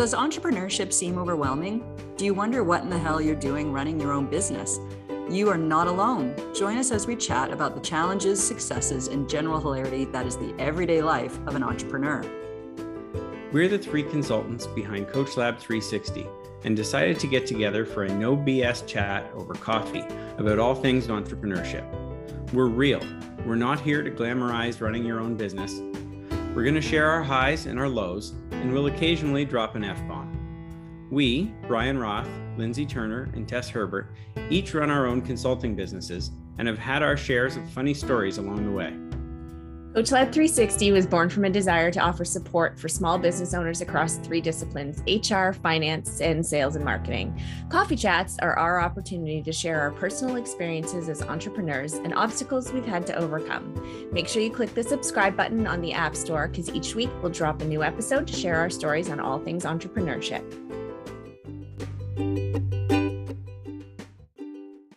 Does entrepreneurship seem overwhelming? Do you wonder what in the hell you're doing running your own business? You are not alone. Join us as we chat about the challenges, successes, and general hilarity that is the everyday life of an entrepreneur. We're the three consultants behind CoachLab 360 and decided to get together for a no BS chat over coffee about all things entrepreneurship. We're real. We're not here to glamorize running your own business. We're going to share our highs and our lows, and we'll occasionally drop an F bomb. We, Brian Roth, Lindsay Turner, and Tess Herbert, each run our own consulting businesses and have had our shares of funny stories along the way. CoachLab 360 was born from a desire to offer support for small business owners across three disciplines HR, finance, and sales and marketing. Coffee chats are our opportunity to share our personal experiences as entrepreneurs and obstacles we've had to overcome. Make sure you click the subscribe button on the App Store because each week we'll drop a new episode to share our stories on all things entrepreneurship.